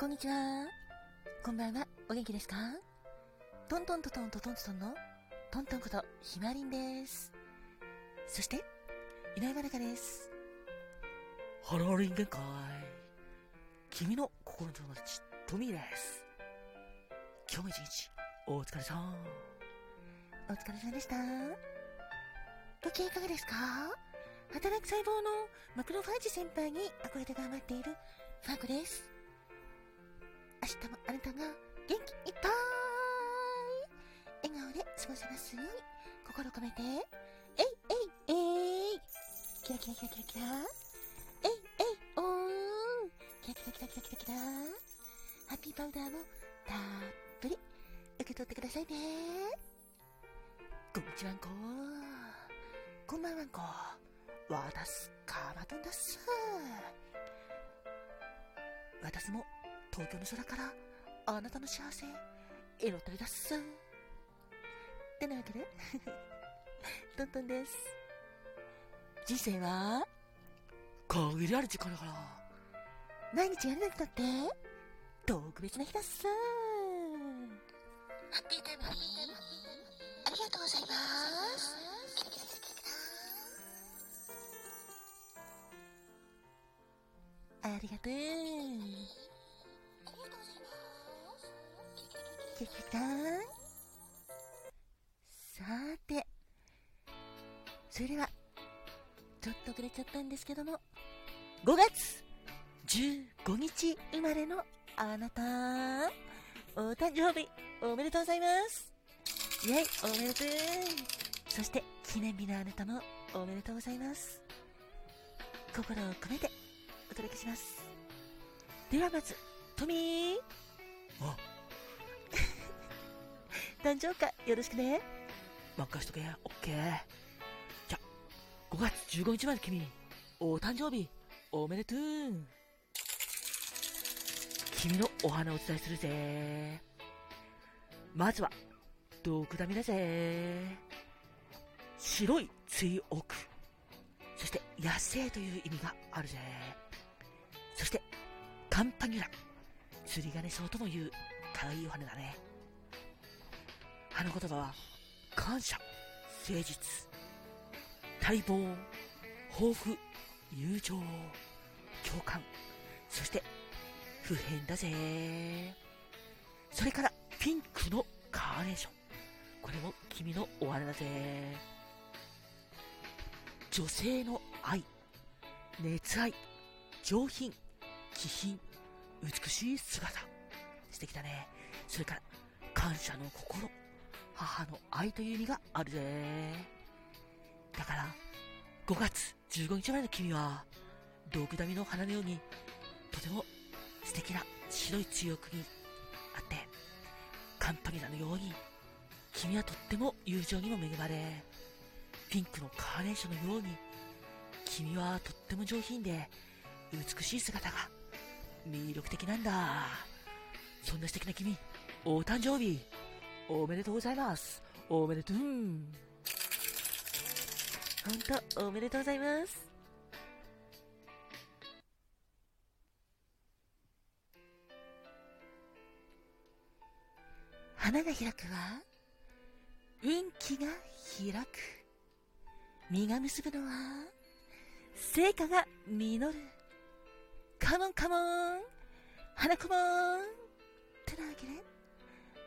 こんにちは。こんばんは。お元気ですか？トントントントントントントンのトントンことひまりんです。そして、井上まなかです。ハロー人間界。君の心の友達、トミーです。今日も一日、お疲れさん。お疲れ様でした。ご機嫌いかがですか？働く細胞のマクロファージ先輩に憧れて頑張っているファンコです。明日もあなたが元気いっぱい。笑顔で過ごせますように。心込めて、えいえいえい。キラキラキラキラキラ。えいえいおーキラキラキラキラキラキラ。ハッピーパウダーもたっぷり受け取ってくださいね。こんにちはんこ。こんばんはんこ。わたす、かまとんだっす。私も東京の空からあなたの幸せ、祈ってるだっす。てなわけで、トントンです。人生は、限りある時間だから、毎日やるだけだって、特別な日だっす。ハッピータイムありがとうございます。ありがとう。キキキンさーて、それでは、ちょっと遅れちゃったんですけども、5月15日生まれのあなた、お誕生日おめでとうございます。イェイ、おめでとう。そして、記念日のあなたもおめでとうございます。心を込めてお届けします。ではまず、トミー。あ、誕生会よろしくね。任しとけ、オッケー。じゃ、5月15日まで君、お誕生日、おめでとう。君のお花をお伝えするぜ。まずは、毒ダミだぜ。白い追憶。そして、野生という意味があるぜ。そして、カンパニュラ。釣り鐘草とも言う、可愛いお花だね。花言葉は、感謝、誠実、待望、抱負、友情、共感、そして、普遍だぜ。それから、ピンクのカーネーション。これも君のお花だぜ。女性の愛、熱愛、上品、気品、美しい姿。素敵だね。それから、感謝の心。母の愛という意味があるぜ。だから、5月15日までの君は、毒ダミの花のように、とても素敵な白い強くにあって、カンパニラのように、君はとっても友情にも恵まれ、ピンクのカーネーションのように、君はとっても上品で、美しい姿が魅力的なんだ。そんな素敵な君、お誕生日、おめでとうございます。おめでとう。ほんと、おめでとうございます。花が開くは、運気が開く。実が結ぶのは、成果が実る。カモンカモン花子もんてなわけで、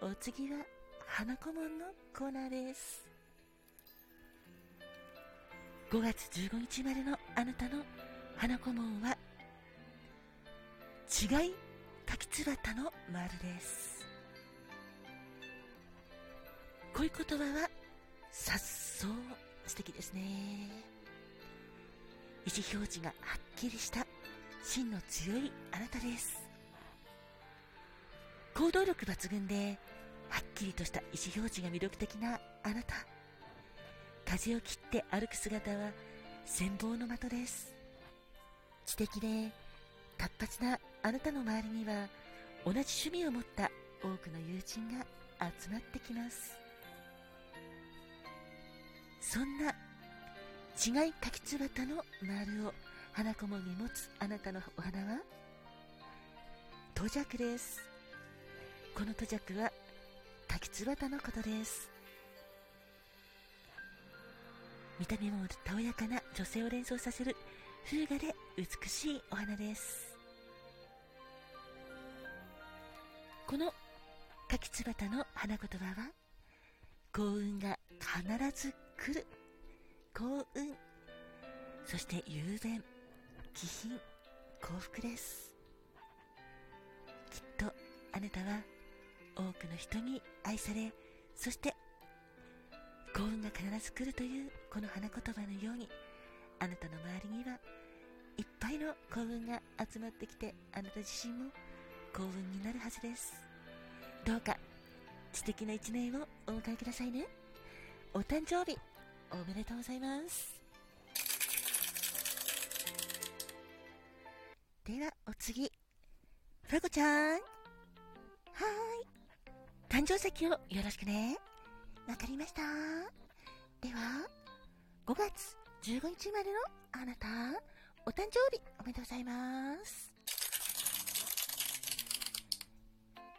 お次は花子もんのコーナーです。5月15日までのあなたの花子門は、違い柿つばたの丸です。こういう言葉は、さっそう素敵ですね。意思表示がはっきりした芯の強いあなたです。行動力抜群で、はっきりとした意思表示が魅力的なあなた。風を切って歩く姿は羨望の的です。知的で活発なあなたの周りには同じ趣味を持った多くの友人が集まってきます。そんな違い柿つばたの丸を花こもに持つあなたのお花は？トジャクです。このトジャクは滝つばたのことです。見た目もたおやかな女性を連想させる風雅で美しいお花です。この柿つばたの花言葉は？幸運が必ず来る。幸運。そして雄弁気品幸福ですきっとあなたは多くの人に愛されそして幸運が必ず来るというこの花言葉のようにあなたの周りにはいっぱいの幸運が集まってきてあなた自身も幸運になるはずです。どうか素敵な一年をお迎えくださいね。お誕生日おめでとうございます。ではお次。フラコちゃん。はーい。誕生石をよろしくね。わかりました。では5月15日までのあなたお誕生日おめでとうございます。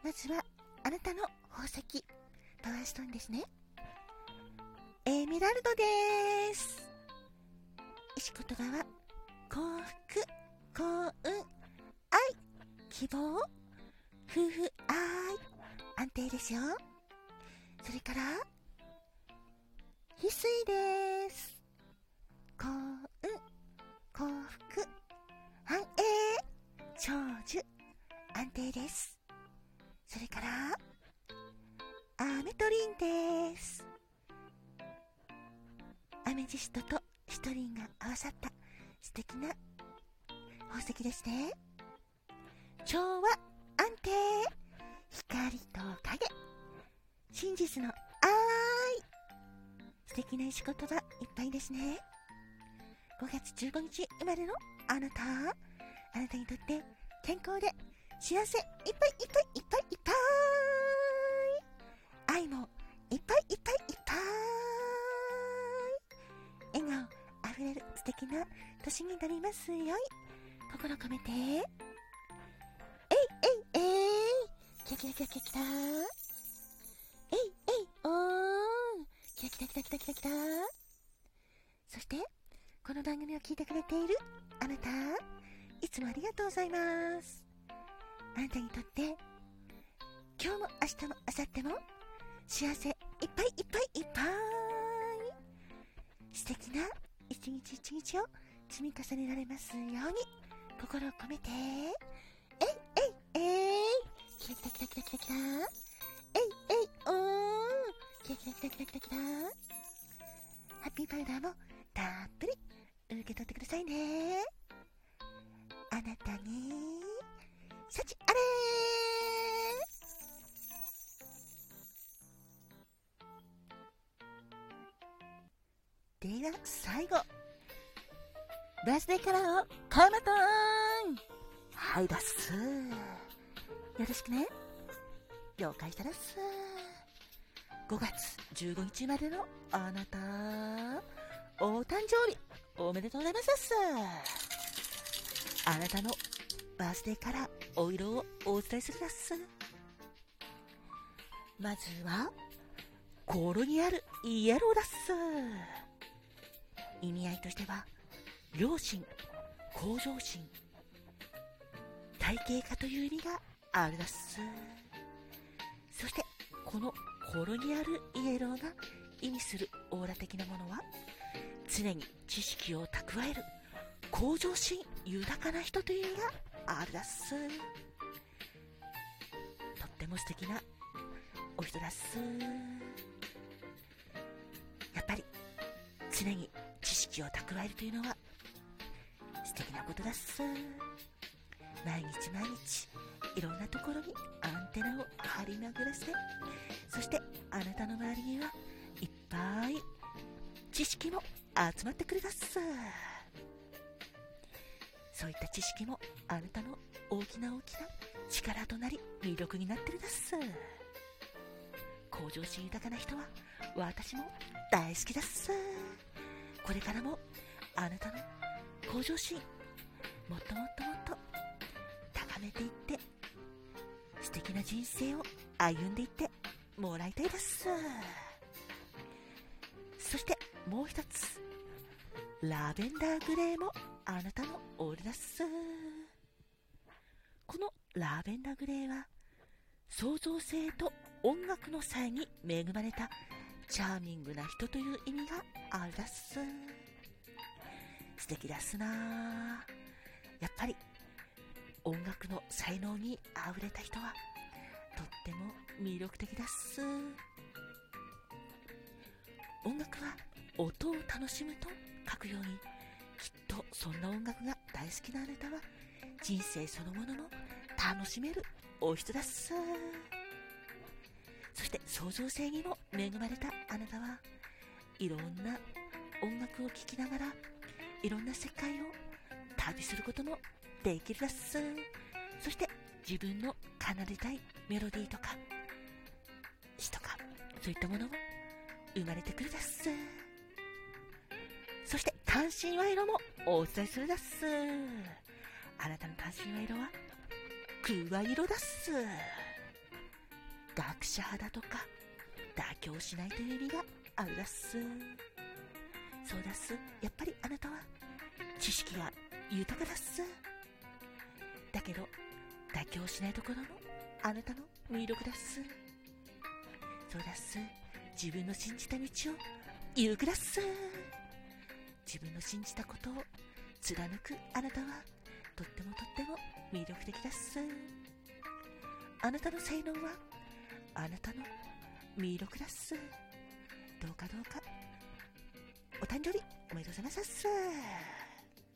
まずはあなたの宝石パワーストーンですね。エメラルドです。石言葉は幸福。幸運愛希望夫婦愛安定ですよ。それから翡翠です。幸運幸福繁栄長寿安定です。それからアメトリンです。アメジストとシトリンが合わさった素敵な宝石ですね調和安定。光と影。真実の愛。素敵な石言葉いっぱいですね。5月15日生まれのあなた。あなたにとって健康で幸せいっぱいいっぱいいっぱいいっぱい。愛もいっぱいいっぱいいっぱい。笑顔あふれる素敵な年になりますよい心込めて。えいえいえい。キラキラキラキラキラえいえいおーキラキラキラキラキラキラそしてこの番組を聞いてくれているあなた。いつもありがとうございます。あなたにとって今日も明日も明後日も幸せいっぱいいっぱいいっぱい。素敵な一日一日を積み重ねられますように。心を込めて。えいえいえい。キラキラキラキラキラキラえいえい。おーキラキラキラキラキラキラハッピーパウダーもたっぷり受け取ってくださいね。あなたに幸あれ。では最後。バースデーカラーをカマトンはいだっすよろしくね。了解したらっす5月15日までのあなたお誕生日おめでとうございますっす。あなたのバースデーカラーお色をお伝えするだっす。まずはコロにあるイエローだっす。意味合いとしては良心向上心体系化という意味があるだっす。そしてこのコロニアルイエローが意味するオーラ的なものは常に知識を蓄える向上心豊かな人という意味があるだっす。とっても素敵なお人だっす。やっぱり常に知識を蓄えるというのは敵なことだっす毎日毎日いろんなところにアンテナを張り巡らせそしてあなたの周りにはいっぱい知識も集まってくるだっすそういった知識もあなたの大きな大きな力となり魅力になってるだっす向上心豊かな人は私も大好きだっすこれからもあなたの向上心。もっともっともっと高めていって素敵な人生を歩んでいってもらいたいです。そしてもう一つラベンダーグレーもあなたのオールダスこのラベンダーグレーは創造性と音楽の際に恵まれたチャーミングな人という意味があるだっす。素敵だすな。やっぱり音楽の才能にあふれた人はとっても魅力的だっす。音楽は音を楽しむと書くようにきっとそんな音楽が大好きなあなたは人生そのものも楽しめるお人だっす。そして創造性にも恵まれたあなたはいろんな音楽を聴きながらいろんな世界を旅することもできるだす。そして自分の奏でたいメロディーとか詩とかそういったものも生まれてくるだす。そして単身賄賂もお伝えするだす。あなたの単身賄賂は空色だっす。学者派だとか妥協しないという意味があるだっす。そうだっす。やっぱりあなたは知識が豊かだっす。だけど妥協しないところもあなたの魅力だっす。そうだっす。自分の信じた道を行くだっす。自分の信じたことを貫くあなたはとってもとっても魅力的だっす。あなたの才能はあなたの魅力だっす。どうかどうか誕生日おめでとうございますっす。